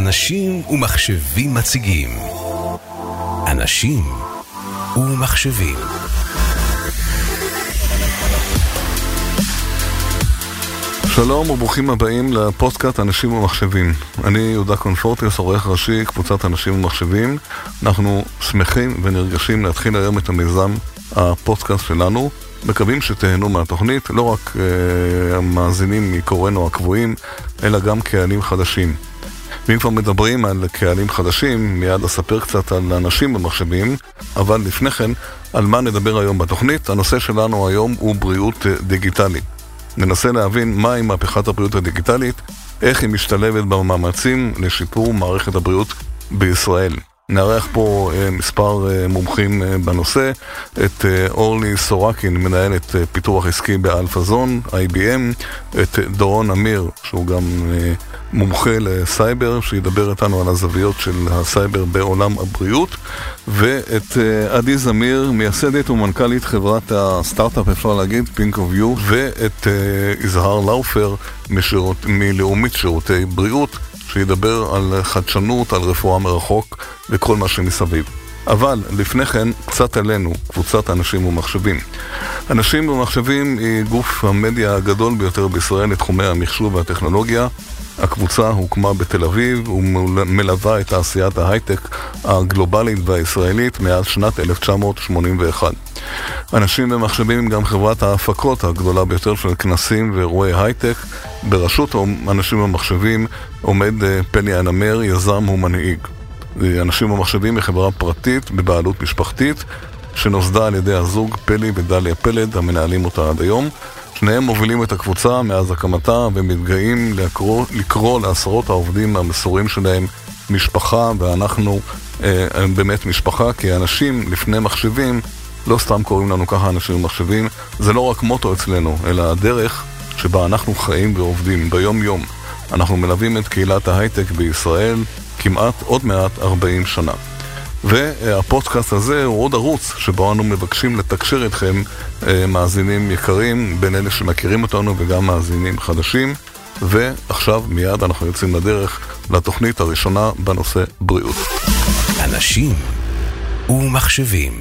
אנשים ומחשבים מציגים. אנשים ומחשבים. שלום וברוכים הבאים לפודקאסט אנשים ומחשבים. אני יהודה קונפורטיוס, עורך ראשי, קבוצת אנשים ומחשבים. אנחנו שמחים ונרגשים להתחיל היום את המיזם הפודקאסט שלנו. מקווים שתהנו מהתוכנית, לא רק uh, המאזינים מקוראנו הקבועים, אלא גם קהלים חדשים. ואם כבר מדברים על קהלים חדשים, מיד אספר קצת על אנשים במחשבים, אבל לפני כן, על מה נדבר היום בתוכנית? הנושא שלנו היום הוא בריאות דיגיטלית. ננסה להבין מהי מהפכת הבריאות הדיגיטלית, איך היא משתלבת במאמצים לשיפור מערכת הבריאות בישראל. נארח פה uh, מספר uh, מומחים uh, בנושא, את אורלי סורקין, מנהלת פיתוח עסקי באלפא זון, IBM, את דורון אמיר, שהוא גם מומחה לסייבר, שידבר איתנו על הזוויות של הסייבר בעולם הבריאות, ואת עדי זמיר, מייסדת ומנכ"לית חברת הסטארט-אפ, אפשר להגיד, Pink of You, ואת יזהר לאופר מלאומית שירותי בריאות. שידבר על חדשנות, על רפואה מרחוק וכל מה שמסביב. אבל לפני כן, קצת עלינו, קבוצת אנשים ומחשבים. אנשים ומחשבים היא גוף המדיה הגדול ביותר בישראל לתחומי המחשוב והטכנולוגיה. הקבוצה הוקמה בתל אביב ומלווה את תעשיית ההייטק הגלובלית והישראלית מאז שנת 1981. אנשים ומחשבים הם גם חברת ההפקות הגדולה ביותר של כנסים ואירועי הייטק. בראשות אנשים ומחשבים עומד פלי הנמר, יזם ומנהיג. אנשים ומחשבים היא חברה פרטית בבעלות משפחתית שנוסדה על ידי הזוג פלי ודליה פלד המנהלים אותה עד היום. שניהם מובילים את הקבוצה מאז הקמתה ומתגאים לקרוא, לקרוא לעשרות העובדים המסורים שלהם משפחה ואנחנו אה, באמת משפחה כי אנשים לפני מחשבים לא סתם קוראים לנו ככה אנשים ומחשבים זה לא רק מוטו אצלנו אלא הדרך שבה אנחנו חיים ועובדים ביום יום אנחנו מלווים את קהילת ההייטק בישראל כמעט עוד מעט 40 שנה והפודקאסט הזה הוא עוד ערוץ שבו אנו מבקשים לתקשר איתכם מאזינים יקרים, בין אלה שמכירים אותנו וגם מאזינים חדשים. ועכשיו מיד אנחנו יוצאים לדרך לתוכנית הראשונה בנושא בריאות. אנשים ומחשבים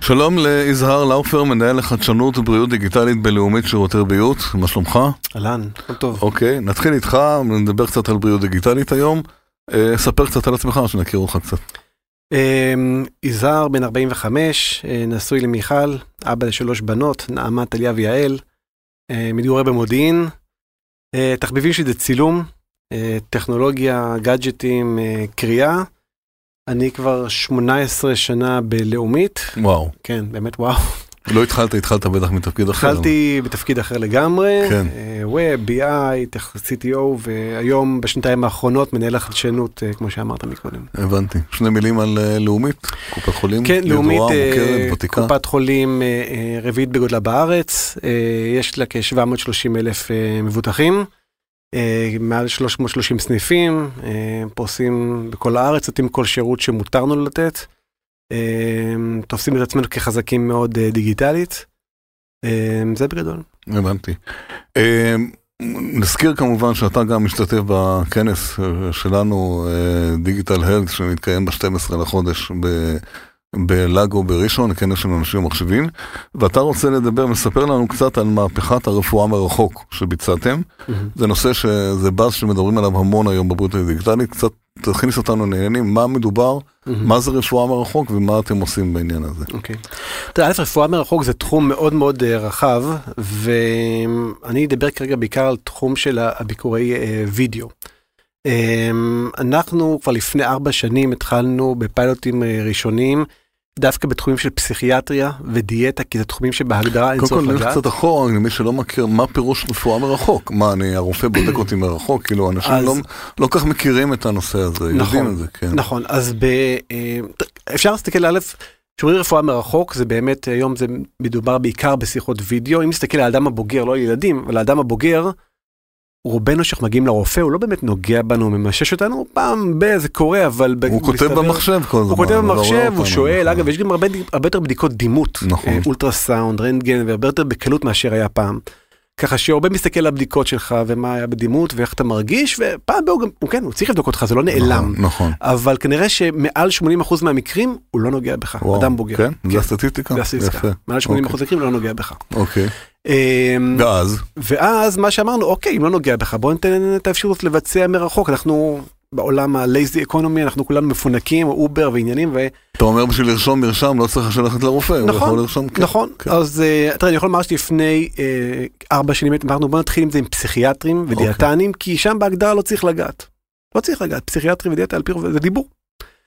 שלום ליזהר לאופר, מנהל לחדשנות ובריאות דיגיטלית בלאומית שירותי בריאות, מה שלומך? אהלן, הכל טוב. אוקיי, נתחיל איתך, נדבר קצת על בריאות דיגיטלית היום. ספר קצת על עצמך, שנכיר אותך קצת. יזהר בן 45, נשוי למיכל, אבא לשלוש בנות, נעמה, טליה ויעל, מתגורר במודיעין. תחביבים שלי זה צילום, טכנולוגיה, גאדג'טים, קריאה. אני כבר 18 שנה בלאומית. וואו. כן, באמת וואו. לא התחלת, התחלת בטח מתפקיד אחר. התחלתי בתפקיד אחר לגמרי, כן. ווב, BI, CTO, והיום בשנתיים האחרונות מנהל החדשנות, כמו שאמרת מקודם. הבנתי. שני מילים על לאומית, קופת חולים, כן, לאומית, מוכרת, ותיקה. קופת חולים רביעית בגודלה בארץ, יש לה כ-730 אלף מבוטחים, מעל 330 סניפים, פורסים בכל הארץ, נותנים כל שירות שמותר לנו לתת. תופסים את עצמנו כחזקים מאוד דיגיטלית. זה בגדול. הבנתי. נזכיר כמובן שאתה גם משתתף בכנס שלנו, דיגיטל הלט, שמתקיים ב-12 לחודש בלאגו בראשון, כנס של אנשים ומחשבים, ואתה רוצה לדבר, מספר לנו קצת על מהפכת הרפואה מרחוק שביצעתם. זה נושא שזה באז שמדברים עליו המון היום בבריאות הדיגיטלית, קצת תכניס אותנו לעניינים, מה מדובר, מה זה רפואה מרחוק ומה אתם עושים בעניין הזה. אוקיי. תראה, א', רפואה מרחוק זה תחום מאוד מאוד רחב, ואני אדבר כרגע בעיקר על תחום של הביקורי וידאו. אנחנו כבר לפני ארבע שנים התחלנו בפיילוטים ראשונים. דווקא בתחומים של פסיכיאטריה ודיאטה, כי זה תחומים שבהגדרה אין צורך לדעת. קודם כל נלך קצת אחורה, למי שלא מכיר, מה פירוש רפואה מרחוק? מה, אני, הרופא בודק אותי מרחוק? כאילו, אנשים אז... לא, לא כך מכירים את הנושא הזה, נכון, יודעים את זה, כן. נכון, אז ב, אפשר להסתכל א', כשאומרים רפואה מרחוק, זה באמת, היום זה מדובר בעיקר בשיחות וידאו, אם נסתכל על האדם הבוגר, לא על ילדים, אבל האדם הבוגר, רובנו שאנחנו מגיעים לרופא הוא לא באמת נוגע בנו ממשש אותנו פעם ב זה קורה אבל הוא כותב במחשב כל הזמן הוא כותב במחשב הוא שואל אגב יש גם הרבה הרבה יותר בדיקות דימות אולטרסאונד רנטגן והרבה יותר בקלות מאשר היה פעם. ככה שהרבה מסתכל על הבדיקות שלך ומה היה בדימות ואיך אתה מרגיש ופעם ביום גם, הוא כן, הוא צריך לבדוק אותך, זה לא נעלם. נכון, נכון. אבל כנראה שמעל 80% מהמקרים הוא לא נוגע בך, וואו, אדם בוגר. כן? זה הסטטיסטיקה? זה הסטטיסטיקה. מעל 80% אוקיי. מהמקרים לא נוגע בך. אוקיי. אמ, ואז? ואז מה שאמרנו, אוקיי, אם לא נוגע בך, בוא ניתן את האפשרות לבצע מרחוק. אנחנו בעולם ה-lazy economy, אנחנו כולנו מפונקים, over ועניינים, ו... אתה אומר בשביל לרשום מרשם לא צריך ללכת לרופא, הוא נכון, יכול לרשום... כן, נכון, כן. אז אה, תראה, אני יכול לומר שלפני אה, ארבע שנים אמרנו בוא נתחיל עם זה עם פסיכיאטרים אוקיי. ודיאטנים, כי שם בהגדרה לא צריך לגעת. לא צריך לגעת, פסיכיאטרי ודיאטה על פי רוב זה דיבור.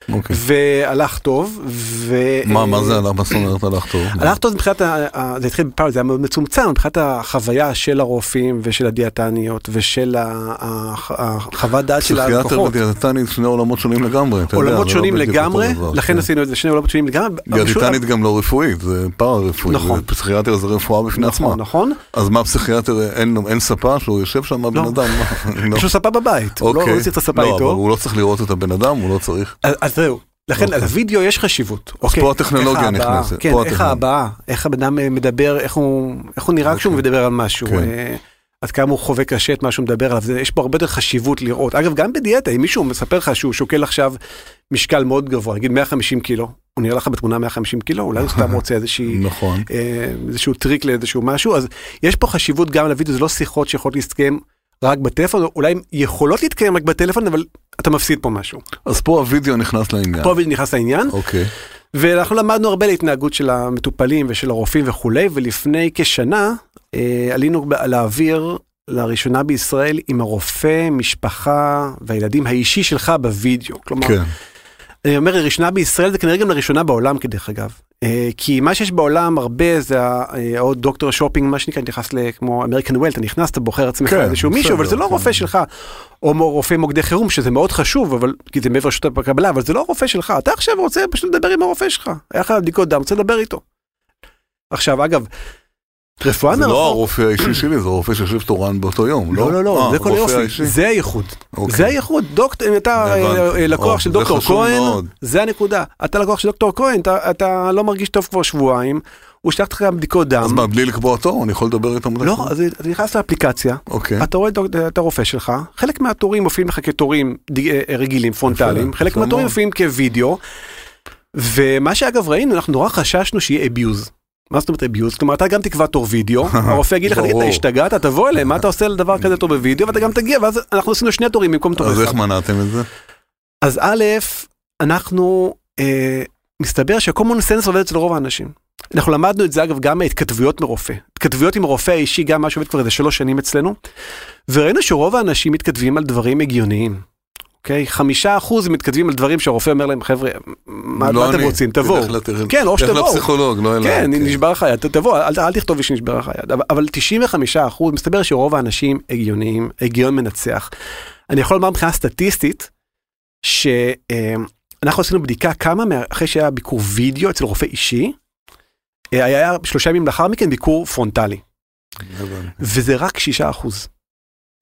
אוקיי. והלך טוב, ו... מה, מה זה הלך? מה זאת אומרת הלך טוב? הלך טוב מבחינת, ה- זה התחיל בפעם, זה היה מאוד מצומצם, מבחינת החוויה של הרופאים ושל הדיאטניות ושל החוות דעת של פסיכיאטר הלקוחות. ודיאטנית שני עולמות שונים לגמרי, יודע, עולמות לא שונים לגמרי, לכן כן. עשינו את זה שני עולמות שונים לגמרי. דיאטנית גם לא רפואית, זה פארה רפואי, נכון. פסיכיאטר זה רפואה בפני עצמה. נכון, נכון. אז מה פסיכיאטר, אין ספה שהוא יושב שם הבן לא. אדם? לא. יש לו ספה בבית, הוא לא אוקיי. לא צריך את הספה לא, אבל איתו. הוא לא צריך לראות את הבן אדם, הוא לא צריך. אז אז זהו, לכן אוקיי. לווידאו יש חשיבות. אוקיי, פה הטכנולוגיה נכנסת, כן, איך. ההבעה, איך הבן אדם אה, מדבר, איך הוא איך הוא נראה כשהוא אוקיי. מדבר על משהו. כן. אה, עד כמה הוא חווה קשה את מה שהוא מדבר עליו, יש פה הרבה יותר חשיבות לראות. אגב, גם בדיאטה, אם מישהו מספר לך שהוא שוקל עכשיו משקל מאוד גבוה, נגיד 150 קילו, הוא נראה לך בתמונה 150 קילו, אולי הוא סתם רוצה איזושהי, נכון. אה, איזשהו טריק לאיזשהו משהו, אז יש פה חשיבות גם לוידאו, זה לא שיחות שיכולות להסתכם רק בטלפון, אולי הן יכולות להתקיים רק בטלפון, אבל אתה מפסיד פה משהו. אז פה הווידאו נכנס לעניין. פה הוידאו נכנס לעניין, אוקיי. ואנחנו למדנו הרבה להתנהגות של המטופלים ושל הרופאים וכולי, ולפני כשנה אה, עלינו לאוויר לראשונה בישראל עם הרופא, משפחה והילדים האישי שלך בווידאו. כלומר, כן. אני אומר לראשונה בישראל זה כנראה גם לראשונה בעולם כדרך אגב. אה, כי מה שיש בעולם הרבה זה אה, עוד doctor shopping מה שנקרא נכנס כמו American Well אתה נכנס אתה בוחר עצמך כן, איזשהו מישהו אבל זה לא כן. רופא שלך. או רופא מוקדי חירום שזה מאוד חשוב אבל כי זה מעבר לשעות הקבלה אבל זה לא רופא שלך אתה עכשיו רוצה פשוט לדבר עם הרופא שלך היה לך בדיקות דם רוצה לדבר איתו. עכשיו אגב. רפואה זה לא מרחוק. הרופא האישי שלי, זה הרופא שיושב תורן באותו יום, לא? לא לא לא אה, זה כל היופי האישי? זה הייחוד אוקיי. זה הייחוד דוקטור אם אתה אה. אה, לקוח של דוקטור כהן. זה הנקודה אתה לקוח של דוקטור כהן אתה, לא מרגיש טוב כבר שבועיים הוא שלח לך בדיקות דם אז מה, בלי לקבוע תור, אני יכול לדבר איתם? לא אז אתה נכנס לאפליקציה אוקיי. אתה רואה את הרופא שלך חלק מהתורים מופיעים לך כתורים רגילים פרונטליים חלק מהתורים. מופיעים כווידאו. ומה שאגב ראינו אנחנו נורא חששנו שיהיה abuse. מה זאת אומרת abuse? כלומר אתה גם תקבע תור וידאו, הרופא יגיד לך תגיד אתה. השתגעת תבוא אליהם מה אתה עושה לדבר כזה טוב בווידאו ואתה גם תגיע ואז אנחנו עשינו שני תורים במקום תור אז אחד. איך מנעתם את זה? אז א', אנחנו, אה, מסתבר שה-common sense עובד אצל רוב האנשים. אנחנו למדנו את זה אגב גם מהתכתבויות מרופא. התכתבויות עם הרופא האישי, גם מה שעובד כבר איזה שלוש שנים אצלנו, וראינו שרוב האנשים מתכתבים על דברים הגיוניים. אוקיי? חמישה אחוז מתכתבים על דברים שהרופא אומר להם, חבר'ה, מה, לא מה אתם. רוצים? תבואו. תלך כן, או תלך שתבואו. לפסיכולוג, לא אליי. כן, נשבר לך יד, תבוא, אל, אל תכתוב לי שנשבר לך יד, אבל, אבל 95 אחוז, מסתבר שרוב האנשים הגיוניים, הגיון מנצח. אני יכול לומר מבחינה סטטיסטית, שאנחנו עשינו בדיקה כמה, מה- אחרי שהיה ביקור וידאו אצל רופא אישי, אה, היה שלושה ימים לאחר מכן ביקור פרונטלי, הבנתי. וזה רק 6 אחוז.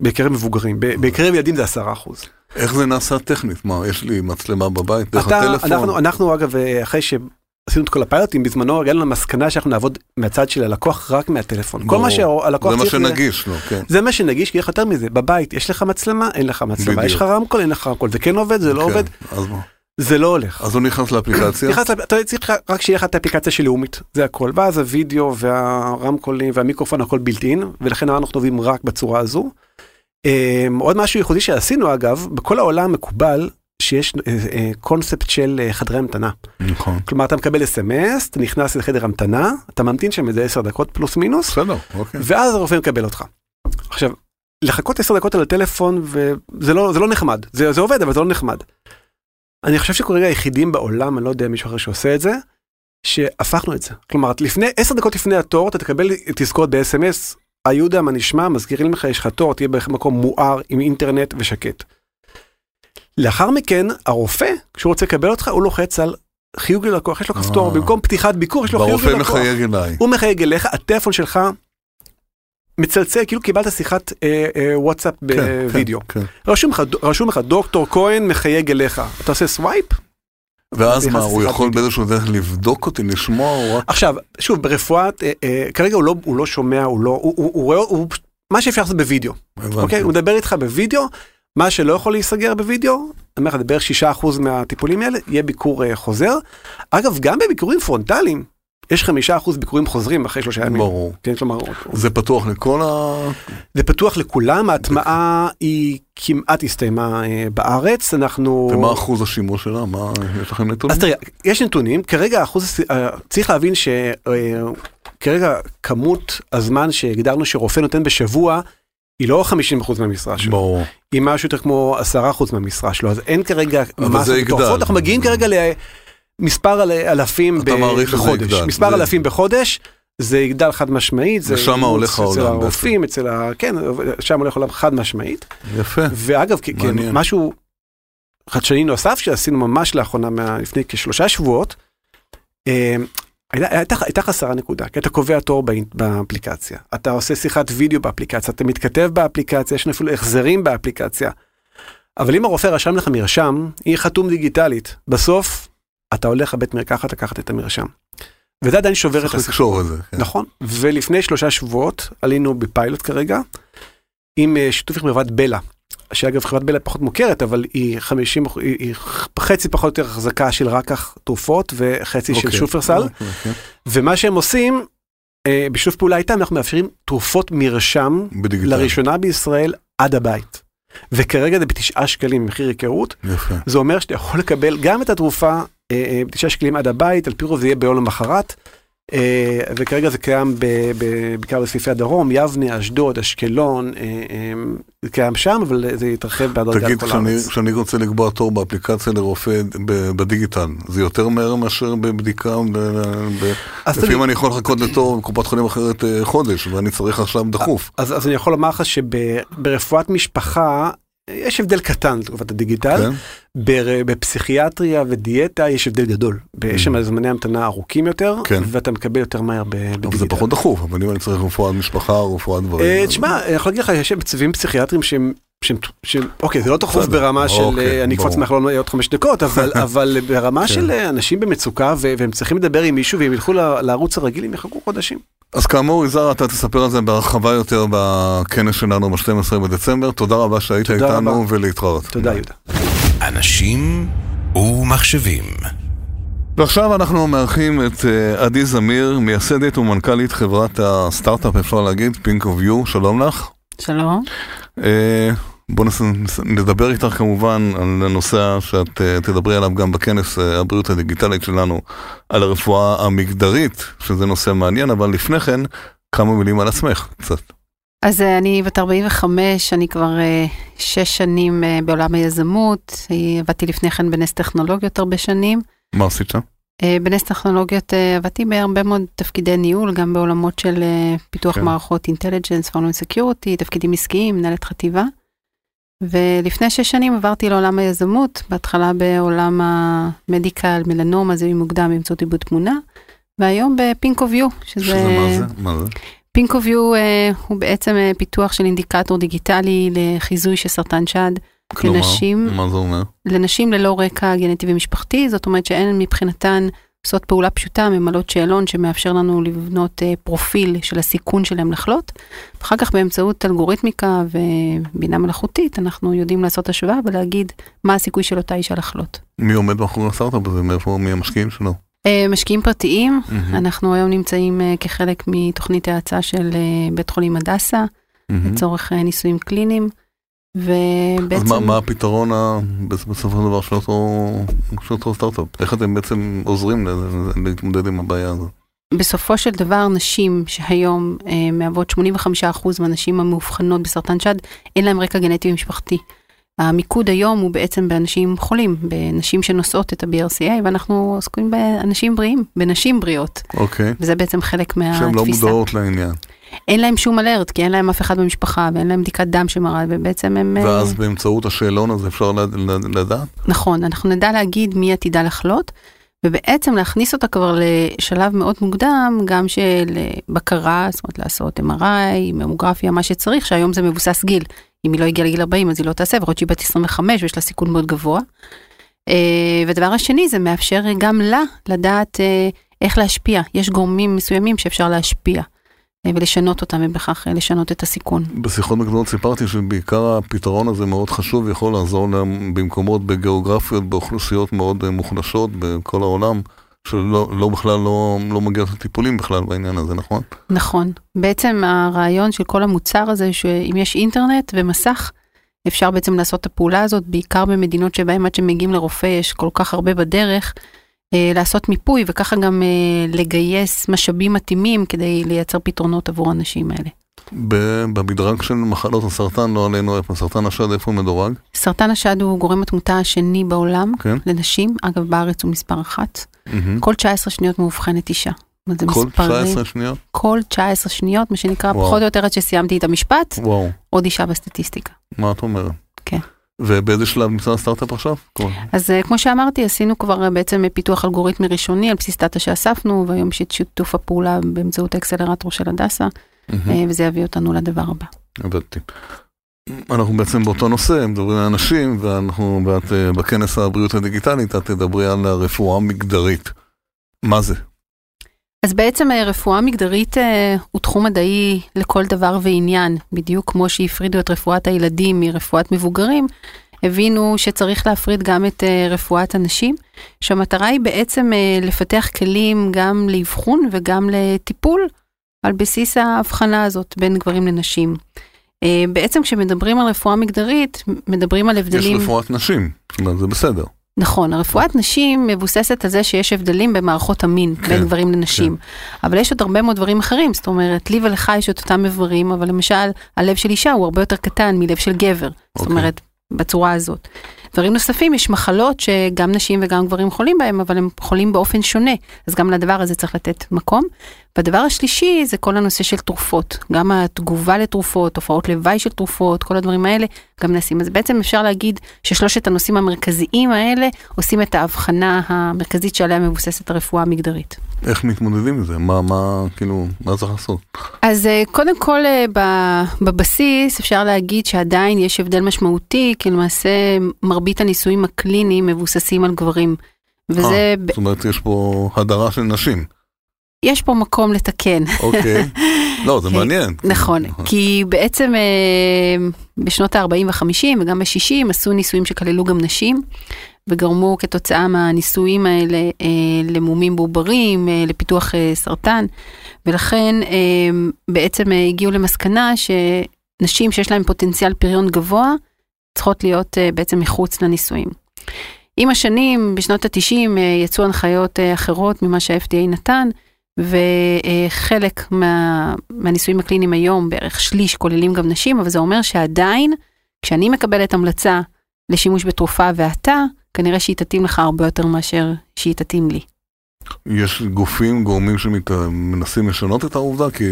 בקרב מבוגרים, בקרב ילדים זה 10 אחוז. איך זה נעשה טכנית? מה, יש לי מצלמה בבית דרך אתה, הטלפון? אנחנו, אנחנו אגב, אה, אחרי שעשינו את כל הפיילוטים, בזמנו הגענו למסקנה שאנחנו נעבוד מהצד של הלקוח רק מהטלפון. כל מה ברור. שהלקוח זה מה צריך... שנגיש לו, כן. זה מה שנגיש, כי איך יותר מזה, בבית יש לך מצלמה, אין לך מצלמה, בדיוק. יש לך רמקול, אין לך רמקול, זה כן עובד, זה לא כן, עובד, אז מה? זה לא הולך. אז הוא נכנס לאפליקציה? נכנס אתה צריך רק שיהיה לך את האפליקציה של לאומית, זה הכל, ואז הוידאו והרמקולים והמיקרופון הכל בילט אין, ולכן אנחנו עובדים רק בצורה הזו. אמ, עוד משהו ייחודי שעשינו אגב, בכל העולם מקובל שיש אה, אה, קונספט של אה, חדרי המתנה. נכון. כלומר אתה מקבל אס.אם.אס, אתה נכנס לחדר המתנה, אתה ממתין שם איזה 10 דקות פלוס מינוס, בסדר, אוקיי. ואז הרופא מקבל אותך. עכשיו, לחכות 10 דקות על הטלפון וזה לא, זה לא נחמד, זה, זה עובד אבל זה לא נחמד. אני חושב שכרגע היחידים בעולם, אני לא יודע מישהו אחר שעושה את זה, שהפכנו את זה. כלומר, לפני 10 דקות לפני התור אתה תקבל תזכורת ב-SMS, היהודה מה נשמע, מזכירים לך יש לך תור, תהיה במקום מואר עם אינטרנט ושקט. לאחר מכן הרופא, כשהוא רוצה לקבל אותך, הוא לוחץ על חיוג ללקוח, יש לו כפתור, אה. במקום פתיחת ביקור יש לו חיוג והרופא ללקוח. מחייג אליי. הוא מחייג אליך, הטלפון שלך מצלצל כאילו קיבלת שיחת אה, אה, וואטסאפ כן, בווידאו. כן, כן. רשום לך דוקטור כהן מחייג אליך, אתה עושה swipe, ואז מה, הוא יכול. באיזשהו דרך לבדוק אותי, לשמוע, או רק... עכשיו, שוב, ברפואת, אה, אה, כרגע הוא לא, הוא לא שומע, הוא לא, הוא, הוא, הוא רואה, הוא, מה שאפשר לעשות בווידאו. אוקיי? הוא מדבר איתך בווידאו, מה שלא יכול להיסגר בווידאו, אני אומר לך, זה בערך 6% מהטיפולים האלה, יהיה ביקור אה, חוזר. אגב, גם בביקורים פרונטליים, יש 5% ביקורים חוזרים אחרי שלושה ימים. ברור. כן, כלומר, זה פתוח לכל ה... זה פתוח לכולם, ההטמעה היא כמעט הסתיימה אה, בארץ, אנחנו... ומה אחוז השימוש שלה? מה, יש לכם נתונים? אז תראה, יש נתונים, כרגע אחוז, אה, צריך להבין שכרגע כמות הזמן שהגדרנו שרופא נותן בשבוע, היא לא 50% מהמשרה שלו, ברור. היא משהו יותר כמו 10% מהמשרה שלו, אז אין כרגע אבל זה יגדל. אנחנו מגיעים כרגע למספר אל- אלפים בחודש. מספר אלפים בחודש. זה יגדל חד משמעית, זה אימוץ הולך אצל העולם בעצם. הרופאים, אצל ה... כן, שם הולך העולם חד משמעית. יפה. ואגב, מעניין. כן, משהו חדשני נוסף שעשינו ממש לאחרונה, מה- לפני כשלושה שבועות, אה, הייתה, הייתה, חסרה נקודה, כי אתה קובע תור באפליקציה, אתה עושה שיחת וידאו באפליקציה, אתה מתכתב באפליקציה, יש אפילו החזרים באפליקציה. אבל אם הרופא רשם לך מרשם, היא חתום דיגיטלית. בסוף, אתה הולך לבית מרקחת לקחת את המרשם. וזה עדיין שובר את צריך הסיפור. לקשור את זה. כן. נכון, ולפני שלושה שבועות עלינו בפיילוט כרגע, עם אה, שיתוף עם חברת בלה, שאגב חברת בלה פחות מוכרת, אבל היא 50, אחוז- היא, היא חצי פחות או יותר החזקה של רקח תרופות וחצי של אוקיי. שופרסל, אוקיי, כן. ומה שהם עושים, אה, בשיתוף פעולה איתם אנחנו מאפשרים תרופות מרשם בדיגיטל. לראשונה בישראל עד הבית. וכרגע זה בתשעה שקלים מחיר היכרות, יפה. זה אומר שאתה יכול לקבל גם את התרופה בתשעה שקלים עד הבית, על פי רוב זה יהיה ביום למחרת. אה, וכרגע זה קיים בעיקר בסעיפי הדרום, יבנה, אשדוד, אשקלון, אה, אה, זה קיים שם, אבל זה יתרחב בהדרגה תגיד, כשאני, רוצה לקבוע תור באפליקציה לרופא בדיגיטל, זה יותר מהר מאשר בבדיקה? לפעמים אני יכול לחכות לתור בקופת חולים אחרת חודש, ואני צריך עכשיו דחוף. אז אני יכול לומר לך שברפואת משפחה, יש הבדל קטן לתקופת הדיגיטל, כן? בר- בפסיכיאטריה ודיאטה יש הבדל גדול. יש שם זמני המתנה ארוכים יותר, Mm. כן. ואתה מקבל יותר מהר בדיגיטל. אבל זה פחות דחוף, אבל אם אני צריך רפואת משפחה או רפואת דברים. אה, תשמע, אני יכול להגיד לך, יש מצבים פסיכיאטריים שהם... שהם, אוקיי, זה לא בסדר, ברמה של אוקיי, אה, אני אקפוץ. מהחלון עוד חמש דקות, אבל, אבל ברמה כן. של אה, אנשים במצוקה ו- והם צריכים לדבר עם מישהו והם ילכו ל- לערוץ הרגיל, הם יחכו חודשים. אז כאמור, יזהר, אתה תספר על זה בהרחבה יותר בכנס שלנו ב-12 בדצמבר. תודה רבה שהיית תודה איתנו רבה. ולהתראות. תודה יהודה. אנשים ומחשבים. ועכשיו אנחנו מארחים את אה, עדי זמיר, מייסדת ומנכ"לית חברת הסטארט-אפ, אפשר להגיד, פינק אוף יו, שלום לך. שלום. בוא נס... נדבר איתך כמובן על הנושא שאת אה, תדברי עליו גם בכנס אה, הבריאות הדיגיטלית שלנו, על הרפואה המגדרית, שזה נושא מעניין, אבל לפני כן, כמה מילים על עצמך, קצת. אז אה, אני בת 45, אני כבר שש שנים בעולם היזמות, עבדתי לפני כן בנס טכנולוגיות הרבה שנים. מה עשית שם? בנס טכנולוגיות עבדתי בהרבה מאוד תפקידי ניהול, גם בעולמות של פיתוח כן. מערכות intelligence, פאונל security, תפקידים עסקיים, מנהלת חטיבה. ולפני שש שנים עברתי לעולם היזמות, בהתחלה בעולם ה medical, מלנומה, זיהוי מוקדם באמצעות עיבוד תמונה, והיום ב Pink of You, שזה... שזה מה זה? מה זה? Pink of You הוא בעצם אה, פיתוח של אינדיקטור דיגיטלי לחיזוי של סרטן שד כלומר, לנשים. מה זה אומר? לנשים ללא רקע גנטי ומשפחתי, זאת אומרת שהן מבחינתן עושות פעולה פשוטה, ממלאות שאלון שמאפשר לנו לבנות אה, פרופיל של הסיכון שלהם לחלות. אחר כך באמצעות אלגוריתמיקה ובינה מלאכותית אנחנו יודעים לעשות השוואה ולהגיד מה הסיכוי של אותה אישה לחלות. מי עומד מאחורי הסטארט-אפ הזה? מאיפה, מי המשקיעים שלו? אה, משקיעים פרטיים, מהמם, אנחנו היום נמצאים אה, כחלק מתוכנית האצה של בית חולים הדסה. מהמם. לצורך ניסויים קליניים. אז ובעצם, מה, מה הפתרון ה- בסופו של דבר של אותו, של אותו סטארט-אפ? איך אתם בעצם עוזרים להתמודד עם הבעיה הזאת? בסופו של דבר נשים שהיום אה, מהוות 85% מהנשים המאובחנות בסרטן שד, אין להם רקע גנטי ומשפחתי. המיקוד היום הוא בעצם באנשים חולים, בנשים שנושאות את ה-BRCA, ואנחנו עוסקים באנשים בריאים, בנשים בריאות, אוקיי. וזה בעצם חלק מהתפיסה. שהן לא מודעות לעניין. אין להם שום אלרט, כי אין להם אף אחד במשפחה, ואין להם בדיקת דם שמראה, ובעצם הם... אה, ואז באמצעות השאלון הזה אפשר לד- לד- לדעת? נכון, אנחנו נדע להגיד מי עתידה לחלות, ובעצם להכניס אותה כבר לשלב מאוד מוקדם, גם של אה, בקרה, זאת אומרת לעשות MRI, ממוגרפיה, מה שצריך, שהיום זה מבוסס גיל. אם היא לא הגיעה לגיל 40 אז היא לא תעשה, להיות שהיא בת 25 ויש לה סיכון מאוד גבוה. ודבר השני, זה מאפשר גם לה לדעת איך להשפיע. יש גורמים מסוימים שאפשר להשפיע. ולשנות אותם ובכך לשנות את הסיכון. בשיחות מקדמות סיפרתי שבעיקר הפתרון הזה מאוד חשוב ויכול לעזור להם במקומות בגיאוגרפיות, באוכלוסיות מאוד מוחלשות בכל העולם. שלא לא בכלל לא, לא מגיעות לטיפולים בכלל בעניין הזה, נכון? נכון. בעצם הרעיון של כל המוצר הזה, שאם יש אינטרנט ומסך, אפשר בעצם לעשות את הפעולה הזאת, בעיקר במדינות שבהן עד שמגיעים לרופא יש כל כך הרבה בדרך, אה, לעשות מיפוי וככה גם אה, לגייס משאבים מתאימים כדי לייצר פתרונות עבור האנשים האלה. במדרג של מחלות הסרטן, לא עלינו, סרטן השד, איפה הוא מדורג? סרטן השד הוא גורם התמותה השני בעולם כן? לנשים, אגב בארץ הוא מספר אחת. Mm-hmm. כל 19 שניות מאובחנת אישה. כל מספרים, 19 שניות? כל 19 שניות, מה שנקרא, וואו. פחות או יותר עד שסיימתי את המשפט, וואו. עוד אישה בסטטיסטיקה. מה את אומרת? כן. ובאיזה שלב נמצא הסטארט-אפ עכשיו? אז uh, כמו שאמרתי, עשינו כבר uh, בעצם פיתוח אלגוריתמי ראשוני על בסיס דאטה שאספנו, והיום יש את שיתוף הפעולה באמצעות האקסלרטור של הדסה, uh, וזה יביא אותנו לדבר הבא. הבנתי. אנחנו בעצם באותו נושא, מדברים על אנשים, ואנחנו בכנס הבריאות הדיגיטלית, את תדברי על הרפואה המגדרית. מה זה? אז בעצם רפואה מגדרית uh, הוא תחום מדעי לכל דבר ועניין, בדיוק כמו שהפרידו את רפואת הילדים מרפואת מבוגרים, הבינו שצריך להפריד גם את uh, רפואת הנשים, שהמטרה היא בעצם לפתח כלים גם לאבחון וגם לטיפול על בסיס ההבחנה הזאת בין גברים לנשים. בעצם כשמדברים על רפואה מגדרית, מדברים על הבדלים... יש רפואת נשים, זה בסדר. נכון, הרפואת נשים מבוססת על זה שיש הבדלים במערכות המין כן, בין גברים לנשים. כן. אבל יש עוד הרבה מאוד דברים אחרים, זאת אומרת, לי ולך יש את אותם איברים, אבל למשל, הלב של אישה הוא הרבה יותר קטן מלב של גבר. אוקיי. זאת אומרת, בצורה הזאת. דברים נוספים, יש מחלות שגם נשים וגם גברים חולים בהם, אבל הם חולים באופן שונה, אז גם לדבר הזה צריך לתת מקום. והדבר השלישי זה כל הנושא של תרופות, גם התגובה לתרופות, תופעות לוואי של תרופות, כל הדברים האלה גם נעשים. אז בעצם אפשר להגיד ששלושת הנושאים המרכזיים האלה עושים את ההבחנה המרכזית שעליה מבוססת הרפואה המגדרית. איך מתמודדים עם זה? מה, מה, כאילו, מה צריך לעשות? אז אה, קודם כל אה, בבסיס אפשר להגיד שעדיין יש הבדל משמעותי, כי למעשה מרבית הניסויים הקליניים מבוססים על גברים. וזה... אה, זאת אומרת, יש פה הדרה של נשים. יש פה מקום לתקן. אוקיי. לא, זה מעניין. נכון, כי בעצם בשנות ה-40 וה-50 וגם ב-60 עשו ניסויים שכללו גם נשים. וגרמו כתוצאה מהניסויים האלה אה, למומים בעוברים, אה, לפיתוח אה, סרטן, ולכן אה, בעצם אה, הגיעו למסקנה שנשים שיש להן פוטנציאל פריון גבוה, צריכות להיות אה, בעצם מחוץ לניסויים. עם השנים, בשנות ה-90 אה, יצאו הנחיות אה, אחרות ממה שה-FDA נתן, וחלק מה, מהניסויים הקליניים היום, בערך שליש, כוללים גם נשים, אבל זה אומר שעדיין, כשאני מקבלת המלצה לשימוש בתרופה ואתה, כנראה שהיא תתאים לך הרבה יותר מאשר שהיא תתאים לי. יש גופים, גורמים שמנסים לשנות את העובדה? כי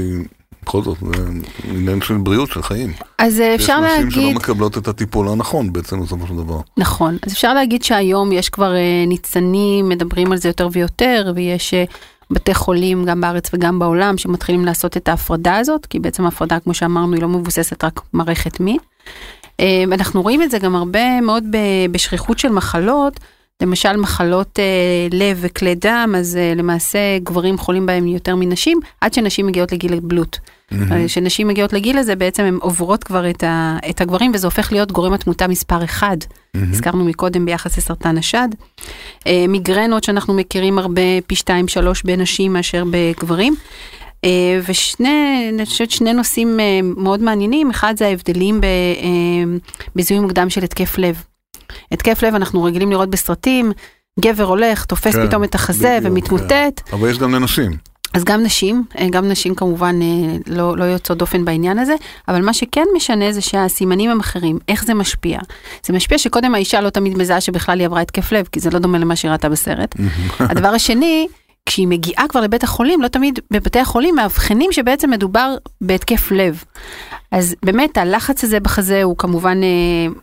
בכל זאת, זה עניין של בריאות, של חיים. אז אפשר להגיד... יש נשים שלא מקבלות את הטיפול הנכון בעצם בסופו של דבר. נכון, אז אפשר להגיד שהיום יש כבר אה, ניצנים, מדברים על זה יותר ויותר, ויש אה, בתי חולים גם בארץ וגם בעולם שמתחילים לעשות את ההפרדה הזאת, כי בעצם ההפרדה, כמו שאמרנו, היא לא מבוססת רק מערכת מין. אה, אנחנו רואים את זה גם הרבה מאוד בשכיחות של מחלות, למשל מחלות אה, לב וכלי דם, אז אה, למעשה גברים חולים בהם יותר מנשים, עד שנשים מגיעות לגיל הבלוט. כשנשים mm-hmm. מגיעות לגיל הזה בעצם הן עוברות כבר את, ה, את הגברים וזה הופך להיות גורם התמותה מספר אחד. Mm-hmm. הזכרנו מקודם ביחס לסרטן השד. מיגרנות שאנחנו מכירים הרבה פי 2-3 בנשים מאשר בגברים. אה, ושני, אני חושבת שני נושאים אה, מאוד מעניינים, אחד זה ההבדלים אה, בזיהוי מוקדם של התקף לב. התקף לב אנחנו רגילים לראות בסרטים, גבר הולך, תופס כן, פתאום את החזה בדיוק, ומתמוטט. כן. אבל יש גם לנשים. אז גם נשים, גם נשים כמובן לא, לא יוצאות דופן בעניין הזה, אבל מה שכן משנה זה שהסימנים הם אחרים, איך זה משפיע. זה משפיע שקודם האישה לא תמיד מזהה שבכלל היא עברה התקף לב, כי זה לא דומה למה שהיא ראתה בסרט. הדבר השני, כשהיא מגיעה כבר לבית החולים, לא תמיד בבתי החולים מאבחנים שבעצם מדובר בהתקף לב. אז באמת הלחץ הזה בחזה הוא כמובן אה,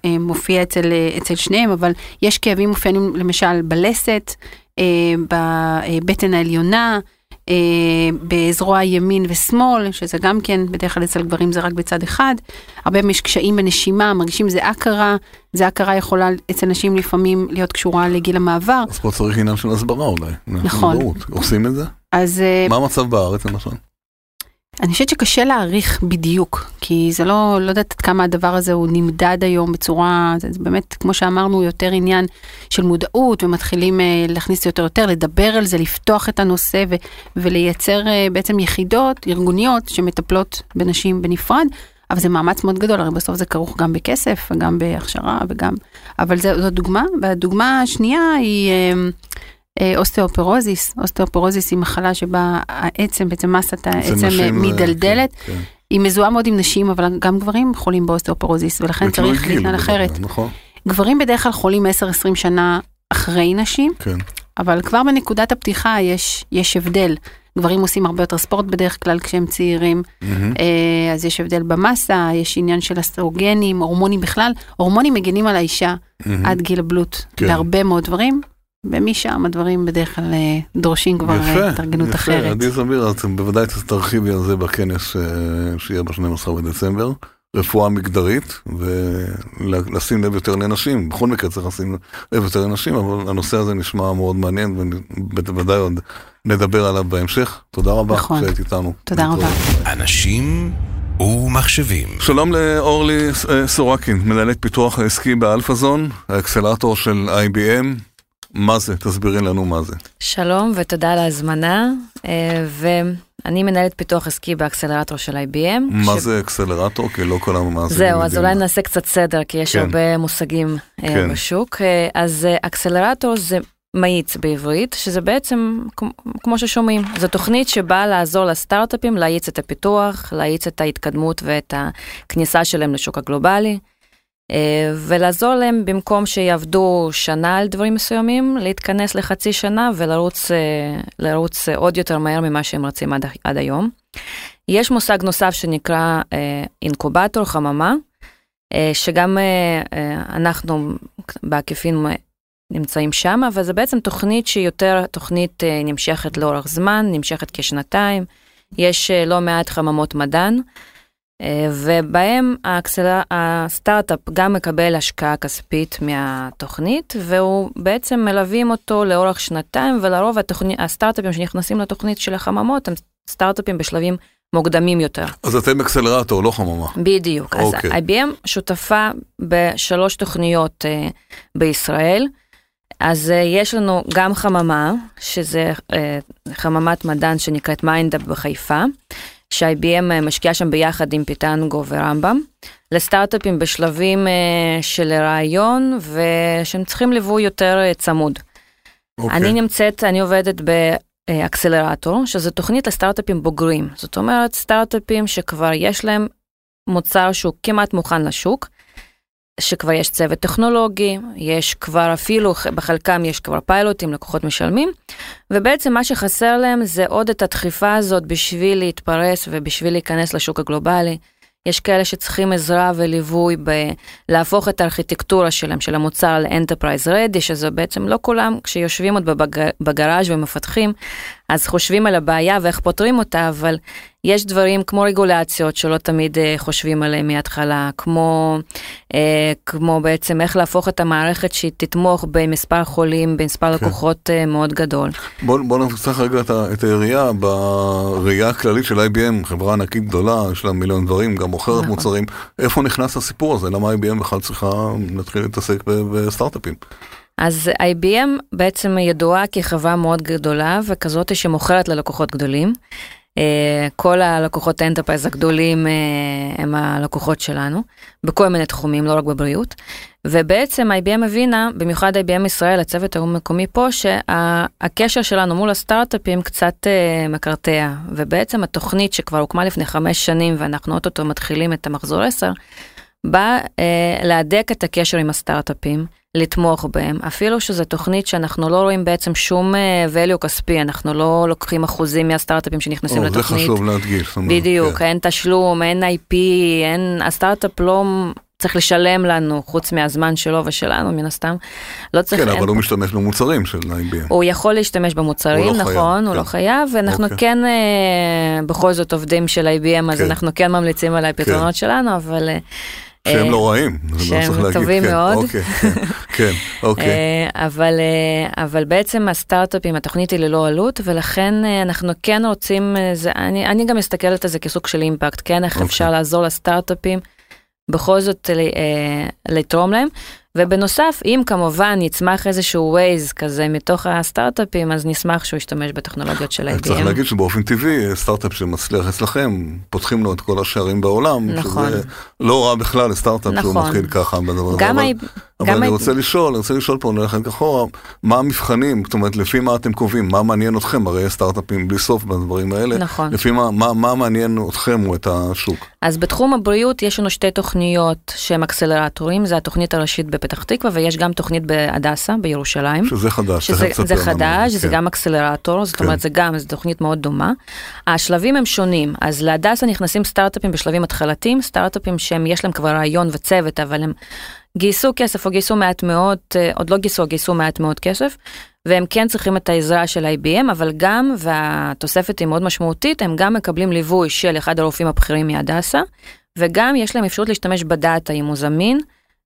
אה, מופיע אצל, אה, אצל שניהם, אבל יש כאבים מופיעים למשל בלסת, אה, בבטן העליונה, אה, בזרוע ימין ושמאל, שזה גם כן, בדרך כלל אצל גברים זה רק בצד אחד. הרבה פעמים יש קשיים בנשימה, מרגישים זה הכרה, זה הכרה יכולה אצל נשים לפעמים להיות קשורה לגיל המעבר. אז פה צריך עניין של הסברה אולי. נכון. מודעות. עושים את זה? אז אה, מה המצב בארץ למשל? אני חושבת שקשה להעריך בדיוק, כי זה לא, לא יודעת עד כמה הדבר הזה הוא נמדד היום בצורה, זה, באמת, כמו שאמרנו, יותר עניין של מודעות, ומתחילים אה, להכניס יותר יותר, לדבר על זה, לפתוח את הנושא ו, ולייצר אה, בעצם יחידות ארגוניות שמטפלות בנשים בנפרד, אבל זה מאמץ מאוד גדול, הרי בסוף זה כרוך גם בכסף, וגם בהכשרה, וגם, אבל זו דוגמה, והדוגמה השנייה היא... אה, אוסטאופורוזיס, אוסטאופורוזיס היא מחלה שבה העצם, בעצם מסת העצם נשים, אה, מדלדלת, כן, כן. היא מזוהה מאוד עם נשים, אבל גם גברים חולים באוסטאופורוזיס, ולכן צריך להתנהל אחרת. נכון, גברים בדרך כלל חולים 10-20 שנה אחרי נשים, כן. אבל כבר בנקודת הפתיחה יש, יש הבדל. גברים עושים הרבה יותר ספורט בדרך כלל כשהם צעירים. אה, אז יש הבדל במסה, יש עניין של אסטרוגנים, הורמונים בכלל, הורמונים מגינים על האישה. עד גיל הבלוט כן. להרבה מאוד דברים, ומשם הדברים בדרך כלל אה, דורשים כבר אה, התארגנות יפה, אחרת. עדי זמיר, אז בוודאי תרחיבי על זה בכנס אה, שיהיה ב-12 בדצמבר. רפואה מגדרית, ולשים לב יותר לנשים, בכל מקרה צריך לשים לב יותר לנשים, אבל הנושא הזה נשמע מאוד מעניין, ובוודאי עוד נדבר עליו בהמשך. תודה רבה נכון. שהיית איתנו. תודה רבה. אנשים ומחשבים. שלום לאורלי סורקין, מנהלת פיתוח העסקי באלפאזון, האקסלטור של IBM. מה זה? תסבירי לנו מה זה. שלום ותודה על ההזמנה, אה, ואני מנהלת פיתוח עסקי באקסלרטור של IBM. מה ש- זה אקסלרטור? כי לא כל המאזינים זהו, אז יודעים. אולי נעשה קצת סדר, כי יש כן. הרבה מושגים אה, כן. בשוק. אה, אז אקסלרטור זה מאיץ בעברית, שזה בעצם, כמו ששומעים, זו תוכנית שבאה לעזור לסטארט-אפים להאיץ את הפיתוח, להאיץ את ההתקדמות ואת הכניסה שלהם לשוק הגלובלי. אה, ולעזור להם במקום שיעבדו שנה על דברים מסוימים, להתכנס לחצי שנה ולרוץ אה, עוד יותר מהר ממה שהם רצים עד, עד היום. יש מושג נוסף שנקרא אה, אינקובטור, חממה, שגם אנחנו בעקיפין נמצאים שם, אבל זה בעצם תוכנית שהיא יותר תוכנית נמשכת לאורך זמן, נמשכת כשנתיים. יש לא מעט חממות מדען. אה, ובהם. הסטארט-אפ גם מקבל השקעה כספית מהתוכנית, והוא בעצם מלווים אותו לאורך שנתיים, ולרוב הסטארט-אפים שנכנסים לתוכנית של החממות הם סטארט-אפים בשלבים מוקדמים יותר. אז אתם אקסלרטור, לא חממה. בדיוק. אז אוקיי. IBM שותפה בשלוש תוכניות אה, בישראל. אז אה, יש לנו גם חממה, שזה אה, חממת מדען שנקראת MindUp בחיפה, ש-IBM אה, משקיעה שם ביחד עם Pitango ורמב"ם, לסטארט-אפים בשלבים אה, של רעיון ושהם צריכים ליווי יותר אה, צמוד. אוקיי. אני נמצאת, אני עובדת באקסלרטור, שזו תוכנית לסטארט-אפים בוגרים. זאת אומרת, סטארט-אפים שכבר יש להם מוצר שהוא כמעט מוכן לשוק, שכבר יש צוות טכנולוגי, יש כבר אפילו, בחלקם יש כבר פיילוטים, לקוחות משלמים, ובעצם מה שחסר להם זה עוד את הדחיפה הזאת בשביל להתפרס ובשביל להיכנס לשוק הגלובלי. יש כאלה שצריכים עזרה וליווי בלהפוך את הארכיטקטורה שלהם, של המוצר ל-Enterprise Ready, שזה בעצם לא כולם, כשיושבים עוד בבג... בגראז' ומפתחים, אז חושבים על הבעיה ואיך פותרים אותה, אבל יש דברים כמו רגולציות שלא תמיד אה, חושבים עליהם מההתחלה, כמו, אה, כמו בעצם איך להפוך את המערכת שהיא תתמוך במספר חולים, במספר כן. לקוחות אה, מאוד גדול. בוא, בוא נפתח רגע את, את היריעה בראייה הכללית של IBM, חברה ענקית גדולה, יש לה מיליון דברים, גם מוכרת נכון. מוצרים. איפה נכנס הסיפור הזה? למה IBM בכלל צריכה להתחיל להתעסק בסטארט-אפים? אז IBM בעצם ידועה כחברה מאוד גדולה וכזאת שמוכרת ללקוחות גדולים. אה, כל הלקוחות ה enterprise הגדולים אה, הם הלקוחות שלנו, בכל מיני תחומים, לא רק בבריאות. ובעצם IBM הבינה, במיוחד IBM ישראל, הצוות המקומי פה, שהקשר שלנו מול הסטארט-אפים קצת אה, מקרטע. ובעצם התוכנית שכבר הוקמה לפני חמש שנים ואנחנו אוטוטו מתחילים את המחזור 10, באה אה, להדק את הקשר עם הסטארט-אפים, לתמוך בהם, אפילו שזו תוכנית שאנחנו לא רואים בעצם שום אה, value כספי, אנחנו לא לוקחים אחוזים מהסטארט-אפים שנכנסים או, זה לתוכנית. חשוב להדגיש. בדיוק, כן. אין תשלום, אין IP, אין, הסטארט-אפ לא צריך לשלם לנו, חוץ מהזמן שלו ושלנו, מן הסתם. לא צריך... כן, אבל הוא משתמש במוצרים של IBM. הוא יכול להשתמש במוצרים, הוא לא חייב, נכון, הוא כן. לא חייב, ואנחנו אוקיי. כן אה, בכל זאת עובדים של IBM, אז כן. אנחנו כן ממליצים על הפתרונות שלנו, אבל... אה, שהם אה, לא רעים, זה לא שהם. טובים כן, מאוד. כן, אוקיי. אה, אבל, אה, אבל בעצם הסטארט-אפים, התוכנית היא ללא עלות, ולכן אה, אנחנו כן רוצים, זה, אני, אני גם מסתכלת על זה כסוג של אימפקט, כן, איך אוקיי. אפשר לעזור לסטארט-אפים בכל זאת לתרום להם. ובנוסף, אם כמובן יצמח איזשהו ווייז כזה מתוך הסטארט-אפים, אז נשמח שהוא ישתמש בטכנולוגיות של IBM. צריך להגיד שבאופן טבעי, סטארט-אפ שמצליח אצלכם, פותחים לו את כל השערים בעולם, נכון. שזה לא רע בכלל לסטארט-אפ שהוא נכון. מתחיל ככה בדבר הזה. גם אבל- אבל גם אני ה- רוצה לשאול, אני רוצה לשאול פה, נלך אחורה, מה המבחנים, זאת אומרת, לפי מה אתם קובעים, מה מעניין אתכם, הרי סטארט-אפים בלי סוף בדברים האלה, נכון. לפי מה, מה, מה מעניין אתכם או את השוק. אז בתחום הבריאות יש לנו שתי תוכניות שהן אקסלרטורים, זה התוכנית הראשית בפתח תקווה ויש גם תוכנית בהדסה בירושלים. שזה חדש, שזה זה. חדש, זה כן. גם אקסלרטור, זאת כן. אומרת זה גם, זו תוכנית מאוד דומה. השלבים הם שונים, אז להדסה נכנסים סטארט-אפים בשלבים התחלתיים, סטארט-אפים שהם יש להם כבר רעיון וצוות, אבל הם גייסו כסף או גייסו מעט מאוד, אה, עוד לא גייסו, גייסו מעט מאוד כסף, והם כן צריכים את העזרה של IBM, אבל גם, והתוספת היא מאוד משמעותית, הם גם מקבלים ליווי של אחד הרופאים הבכירים מהדסה, וגם יש להם אפשרות להשתמש בדאטה אם הוא זמין,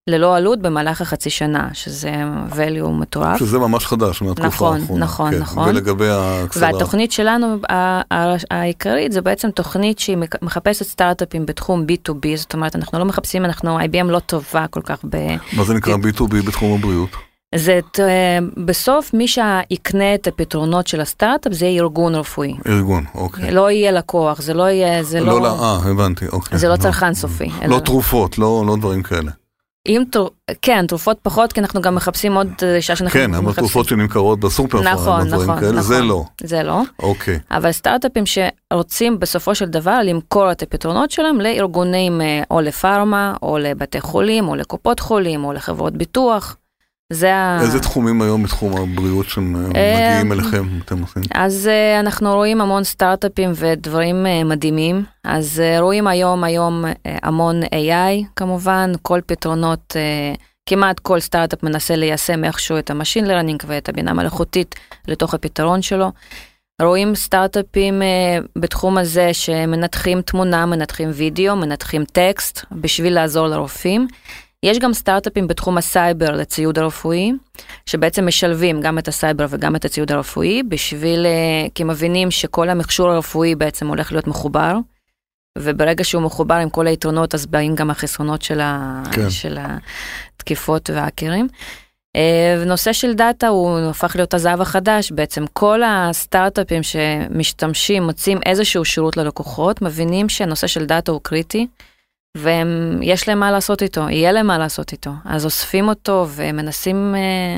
ללא עלות במהלך החצי שנה, שזה value מטורף. שזה ממש חדש מהתקופה נכון, האחרונה. נכון, כן. נכון. ולגבי האקסלרטור. והתוכנית שלנו העיקרית זה בעצם תוכנית שהיא מחפשת סטארט-אפים בתחום B2B, זאת אומרת אנחנו לא מחפשים, אנחנו, IBM לא טובה כל כך ב... מה זה נקרא B2B בתחום הבריאות? זה בסוף מי שיקנה את הפתרונות של הסטארט-אפ זה ארגון רפואי. ארגון, אוקיי. לא יהיה לקוח, זה לא יהיה, זה לא, לא... אה, הבנתי, אוקיי. זה לא צרכן סופי. לא אלא- תרופות, לא לא דברים כאלה. אם תר... כן, תרופות פחות, כי אנחנו גם מחפשים עוד אישה שאנחנו כן, אבל מחפשים. תרופות שנמכרות בסופר נכון, פארם, דברים נכון, כאלה, זה נכון. לא. זה לא. אוקיי. אבל סטארט-אפים שרוצים בסופו של דבר למכור את הפתרונות שלהם לארגונים אה, או לפארמה, או לבתי חולים, או לקופות חולים, או לחברות ביטוח. זה ה... איזה תחומים היום בתחום הבריאות שמגיעים אה, אליכם, אתם עושים? אז uh, אנחנו רואים המון סטארט-אפים ודברים uh, מדהימים. אז רואים היום היום המון AI כמובן, כל פתרונות, כמעט כל סטארט-אפ מנסה ליישם איכשהו את ה machine learning ואת הבינה מלאכותית לתוך הפתרון שלו. רואים סטארט-אפים אה, בתחום הזה שמנתחים תמונה, מנתחים וידאו, מנתחים טקסט בשביל לעזור לרופאים. יש גם סטארט-אפים בתחום הסייבר לציוד הרפואי, שבעצם משלבים גם את הסייבר וגם את הציוד הרפואי, בשביל, אה, כי מבינים שכל המכשור הרפואי בעצם הולך להיות מחובר, וברגע שהוא מחובר עם כל היתרונות, אז באים גם החסרונות של, ה... כן. של התקיפות וההאקרים. אה, ונושא של data הוא הפך להיות הזהב החדש, בעצם כל הסטארט-אפים שמשתמשים, מוצאים איזשהו שירות ללקוחות, מבינים שהנושא של data הוא קריטי. ויש להם מה לעשות איתו, יהיה להם מה לעשות איתו. אז אוספים אותו ומנסים, אה,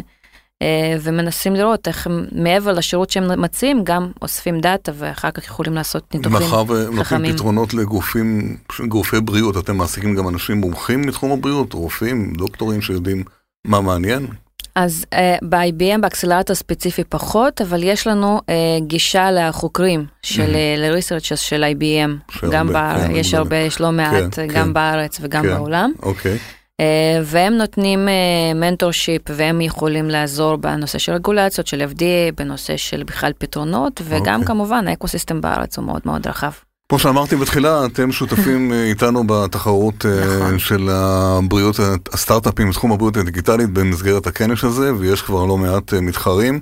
אה, ומנסים לראות איך הם, מעבר לשירות שהם מציעים, גם אוספים data ואחר כך יכולים לעשות ניתוחים. מאחר ונותנים חכמים. פתרונות לגופים, גופי בריאות, אתם מעסיקים גם אנשים מומחים מתחום הבריאות, רופאים, דוקטורים שיודעים מה מעניין? אז אה, ב-IBM, ב accelerator ספציפי פחות, אבל יש לנו אה, גישה לחוקרים של Mhm. ל-researchers של IBM. גם כן, בארץ, אני יש בדק. הרבה, יש לא מעט, כן, גם כן. בארץ וגם כן. בעולם. אוקיי. אה, והם נותנים mentorship והם יכולים לעזור בנושא של רגולציות של FDA, בנושא של בכלל פתרונות, וגם אוקיי. כמובן ה ecosystem בארץ הוא מאוד מאוד רחב. כמו שאמרתי בתחילה, אתם שותפים אה, איתנו בתחרות אה, נכון. של הבריאות, הסטארט-אפים בתחום הבריאות הדיגיטלית במסגרת הכנס הזה, ויש כבר לא מעט אה, מתחרים.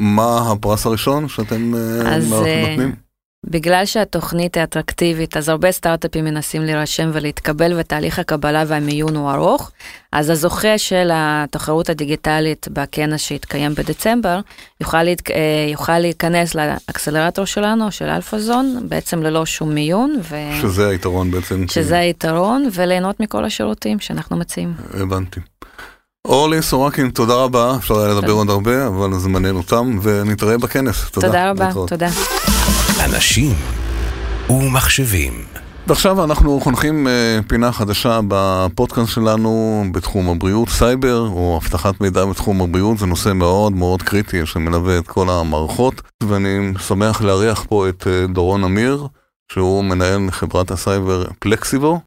מה הפרס הראשון שאתם אז, נותנים? בגלל שהתוכנית היא אטרקטיבית, אז הרבה סטארט-אפים מנסים להירשם ולהתקבל, ותהליך הקבלה והמיון הוא ארוך. אז הזוכה של התחרות הדיגיטלית בכנס שהתקיים בדצמבר, יוכל, להת... אה, יוכל להיכנס ל accelerator שלנו, של AlphaZone, בעצם ללא שום מיון, ו... שזה היתרון בעצם. שזה היתרון, וליהנות מכל השירותים שאנחנו מציעים. הבנתי. אורלי סורקין, תודה רבה, אפשר היה לדבר. עוד הרבה, אבל זמננו תם, ונתראה בכנס. תודה. תודה רבה, להתראות. תודה. אנשים ומחשבים. ועכשיו אנחנו חונכים אה, פינה חדשה בפודקאסט שלנו בתחום הבריאות, סייבר או אבטחת מידע בתחום הבריאות, זה נושא מאוד מאוד קריטי שמלווה את כל המערכות, ואני שמח לארח פה את אה, דורון אמיר, שהוא מנהל חברת הסייבר פלקסיבו,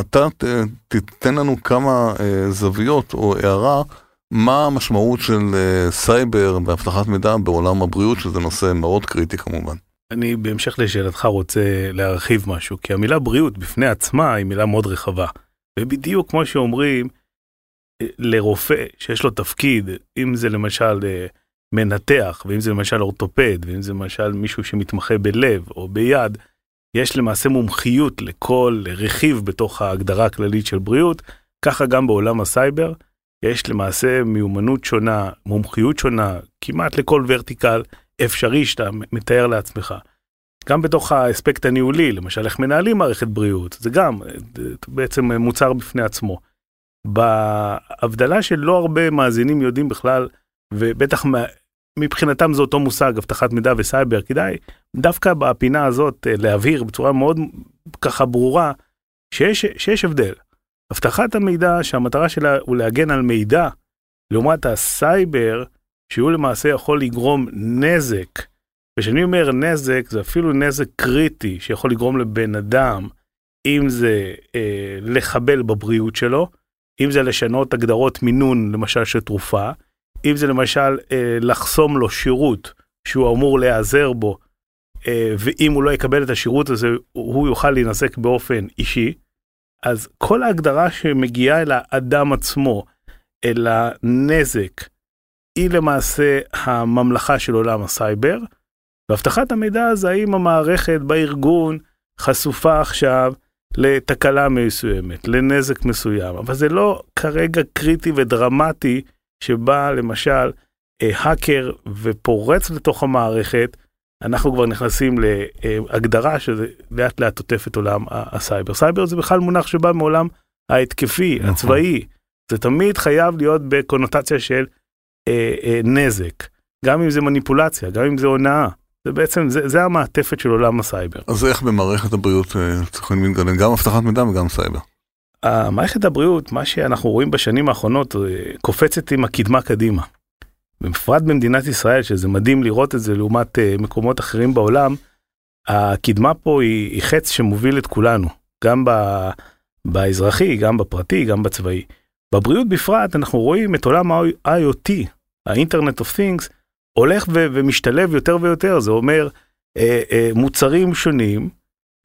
אתה ת, תיתן לנו כמה אה, זוויות או הערה, מה המשמעות של סייבר ואבטחת מידע בעולם הבריאות, שזה נושא מאוד קריטי כמובן. אני בהמשך לשאלתך רוצה להרחיב משהו, כי המילה בריאות בפני עצמה היא מילה מאוד רחבה. ובדיוק כמו שאומרים, אה, לרופא שיש לו תפקיד, אם זה למשל אה, מנתח, ואם זה למשל אורתופד, ואם זה למשל מישהו שמתמחה בלב או ביד, יש למעשה מומחיות לכל רכיב בתוך ההגדרה הכללית של בריאות, ככה גם בעולם הסייבר, יש למעשה מיומנות שונה, מומחיות שונה, כמעט לכל ורטיקל אפשרי שאתה מתאר לעצמך. גם בתוך האספקט הניהולי, למשל איך מנהלים מערכת בריאות, זה גם בעצם מוצר בפני עצמו. בהבדלה שלא הרבה מאזינים יודעים בכלל, ובטח מבחינתם זה אותו מושג, אבטחת מידע וסייבר, כדאי דווקא בפינה הזאת אה, להבהיר בצורה מאוד ככה ברורה, שיש, שיש הבדל. אבטחת המידע שהמטרה שלה הוא להגן על מידע, לעומת הסייבר, שהוא למעשה יכול לגרום נזק. וכשאני אומר נזק, זה אפילו נזק קריטי שיכול לגרום לבן אדם, אם זה אה, לחבל בבריאות שלו, אם זה לשנות הגדרות מינון, למשל של תרופה, אם זה למשל אה, לחסום לו שירות שהוא אמור להיעזר בו, אה, ואם הוא לא יקבל את השירות הזה, הוא יוכל להינזק באופן אישי. אז כל ההגדרה שמגיעה אל האדם עצמו, אל הנזק, היא למעשה הממלכה של עולם הסייבר. ואבטחת המידע זה האם המערכת בארגון חשופה עכשיו לתקלה מסוימת, לנזק מסוים, אבל זה לא כרגע קריטי ודרמטי שבא למשל אה, האקר ופורץ לתוך המערכת, אנחנו כבר נכנסים להגדרה שזה לאט לאט עוטף את עולם הסייבר. סייבר זה בכלל מונח שבא מעולם ההתקפי, נכון. הצבאי. זה תמיד חייב להיות בקונוטציה של אה, אה, נזק, גם אם זה מניפולציה, גם אם זה הונאה. זה בעצם, זה, זה המעטפת של עולם הסייבר. אז איך במערכת הבריאות אה, צריכים להתגלם גם אבטחת מידע וגם סייבר? המערכת הבריאות, מה שאנחנו רואים בשנים האחרונות, אה, קופצת עם הקדמה קדימה. בפרט במדינת ישראל, שזה מדהים לראות את זה לעומת אה, מקומות אחרים בעולם, הקדמה פה היא, היא חץ שמוביל את כולנו, גם ב, באזרחי, גם בפרטי, גם בצבאי. בבריאות בפרט אנחנו רואים את עולם ה-IoT, ה-Internet of Things, הולך ו- ומשתלב יותר ויותר, זה אומר אה, אה, מוצרים שונים,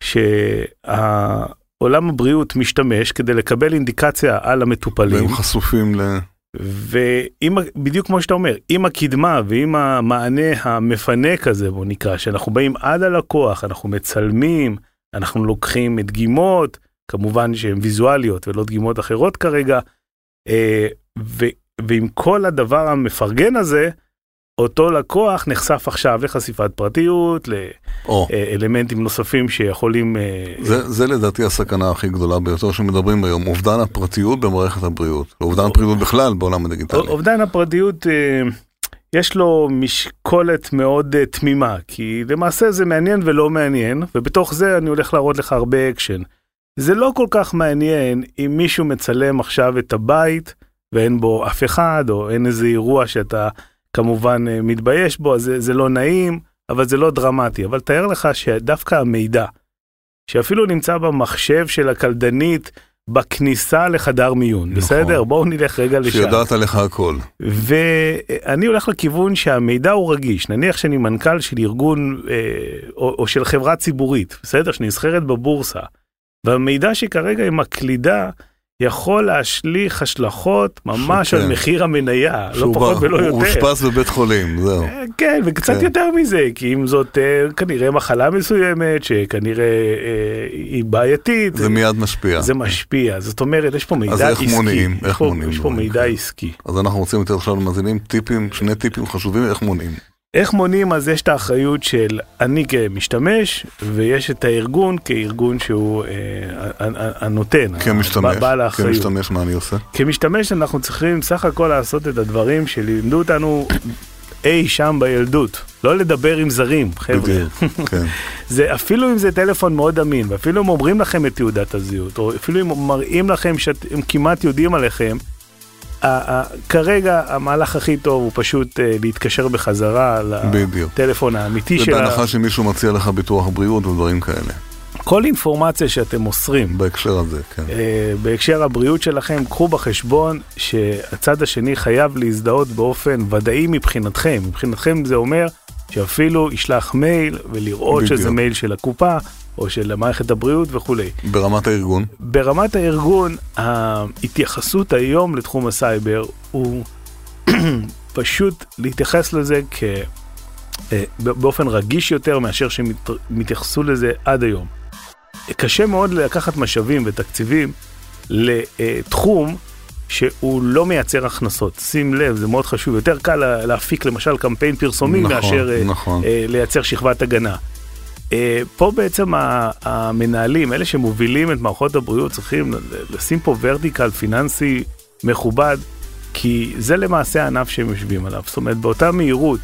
שה... עולם הבריאות משתמש כדי לקבל אינדיקציה על המטופלים. והם חשופים ל... ואם, בדיוק כמו שאתה אומר, עם הקדמה ועם המענה המפנק הזה, בוא נקרא, שאנחנו באים עד הלקוח, אנחנו מצלמים, אנחנו לוקחים דגימות, כמובן שהן ויזואליות ולא דגימות אחרות כרגע, ועם כל הדבר המפרגן הזה, אותו לקוח נחשף עכשיו לחשיפת פרטיות, לאלמנטים נוספים שיכולים... אה, זה, זה לדעתי הסכנה הכי גדולה ביותר שמדברים היום, אובדן הפרטיות במערכת הבריאות, אובדן הפרטיות בכלל בעולם הדיגיטלי. אובדן הפרטיות, אה, יש לו משקולת מאוד אה, תמימה, כי למעשה זה מעניין ולא מעניין, ובתוך זה אני הולך להראות לך הרבה אקשן. זה לא כל כך מעניין אם מישהו מצלם עכשיו את הבית ואין בו אף אחד, או אין איזה אירוע שאתה... כמובן אה, מתבייש בו, אז זה, זה לא נעים, אבל זה לא דרמטי. אבל תאר לך שדווקא המידע, שאפילו נמצא במחשב של הקלדנית, בכניסה לחדר מיון, נכון. בסדר? בואו נלך רגע לשם. שיודעת עליך הכל. ואני הולך לכיוון שהמידע הוא רגיש. נניח שאני מנכ"ל של ארגון אה, או, או של חברה ציבורית, בסדר? שנסחרת בבורסה. והמידע שכרגע היא מקלידה יכול להשליך השלכות ממש על מחיר המניה, לא פחות ולא יותר. הוא אושפז בבית חולים, זהו. אה, כן, וקצת כן. יותר מזה, כי אם זאת אה, כנראה מחלה מסוימת, שכנראה אה, היא בעייתית. זה מיד משפיע. זה משפיע, זאת אומרת, יש פה מידע עסקי. אז איך מונעים? איך מונעים? יש פה מידע עסקי. אז אנחנו רוצים יותר עכשיו למאזינים טיפים, שני טיפים חשובים, איך מונעים. איך מונים? אז יש את האחריות של אני כמשתמש, ויש את הארגון כארגון שהוא אה, הנותן, כמשתמש, בעל האחריות. כמשתמש, מה אני עושה? כמשתמש אנחנו צריכים סך הכל לעשות את הדברים שלימדו אותנו אי שם בילדות. לא לדבר עם זרים, חבר'ה. כן. זה אפילו אם זה טלפון מאוד אמין, ואפילו אם אומרים לכם את תעודת הזהות, או אפילו אם מראים לכם שהם כמעט יודעים עליכם, כרגע המהלך הכי טוב הוא פשוט אה, להתקשר בחזרה לטלפון האמיתי שלה. ובהנחה שמישהו מציע לך ביטוח בריאות ודברים כאלה. כל אינפורמציה שאתם מוסרים בהקשר הזה, כן. אה, בהקשר הבריאות שלכם, קחו בחשבון שהצד השני חייב להזדהות באופן ודאי מבחינתכם. מבחינתכם זה אומר שאפילו ישלח מייל ולראות בדיוק. שזה מייל של הקופה או של מערכת הבריאות וכולי. ברמת הארגון, ברמת הארגון, ההתייחסות היום לתחום הסייבר הוא פשוט להתייחס לזה כ... אה, באופן רגיש יותר מאשר שהם התייחסו לזה עד היום. קשה מאוד לקחת משאבים ותקציבים לתחום שהוא לא מייצר הכנסות. שים לב, זה מאוד חשוב. יותר קל לה- להפיק למשל קמפיין פרסומי נכון, מאשר אה, נכון. אה, לייצר שכבת הגנה. אה, פה בעצם המנהלים, אלה שמובילים את מערכות הבריאות, צריכים לשים פה ורטיקל פיננסי מכובד, כי זה למעשה הענף שהם יושבים עליו. זאת אומרת, באותה מהירות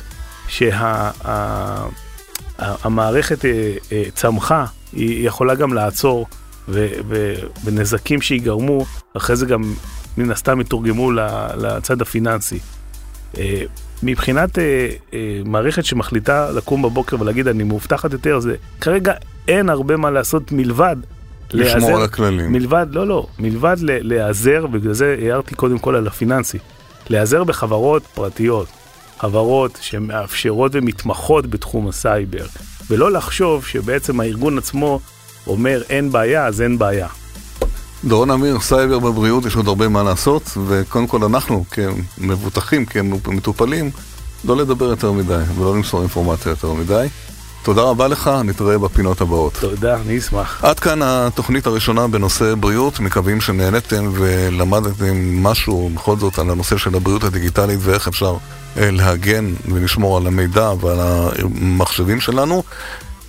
שהמערכת אה, צמחה, היא יכולה גם לעצור, ו- ו- ונזקים שיגרמו, אחרי זה גם מן הסתם יתורגמו לצד הפיננסי. אה, מבחינת אה, אה, מערכת שמחליטה לקום בבוקר ולהגיד אני מאובטחת יותר, זה כרגע אין הרבה מה לעשות מלבד לשמור על הכללים. מלבד, לא, לא, מלבד להיעזר, ובגלל זה הערתי קודם כל על הפיננסי, להיעזר בחברות פרטיות, חברות שמאפשרות ומתמחות בתחום הסייבר, ולא לחשוב שבעצם הארגון עצמו אומר אין בעיה, אז אין בעיה. דורון אמיר, סייבר בבריאות, יש עוד הרבה מה לעשות, וקודם כל אנחנו כמבוטחים, כמטופלים, לא לדבר יותר מדי ולא למסור אינפורמציה יותר מדי. תודה רבה לך, נתראה בפינות הבאות. תודה, אני אשמח. עד כאן התוכנית הראשונה בנושא בריאות, מקווים שנהנתם ולמדתם משהו בכל זאת על הנושא של הבריאות הדיגיטלית ואיך אפשר אה, להגן ולשמור על המידע ועל המחשבים שלנו.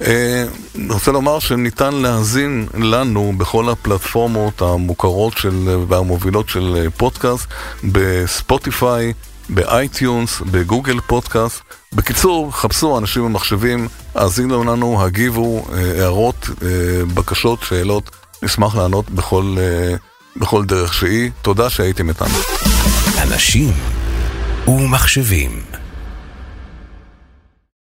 אה, אני רוצה לומר שניתן להאזין לנו בכל הפלטפורמות המוכרות של, והמובילות של אה, פודקאסט, בספוטיפיי, ב iTunes, בגוגל פודקאסט. בקיצור, חפשו אנשים ומחשבים, האזינו לנו, הגיבו, אה, הערות, בקשות, שאלות, נשמח לענות בכל, בכל דרך שהיא. תודה שהייתם איתנו. אנשים ומחשבים.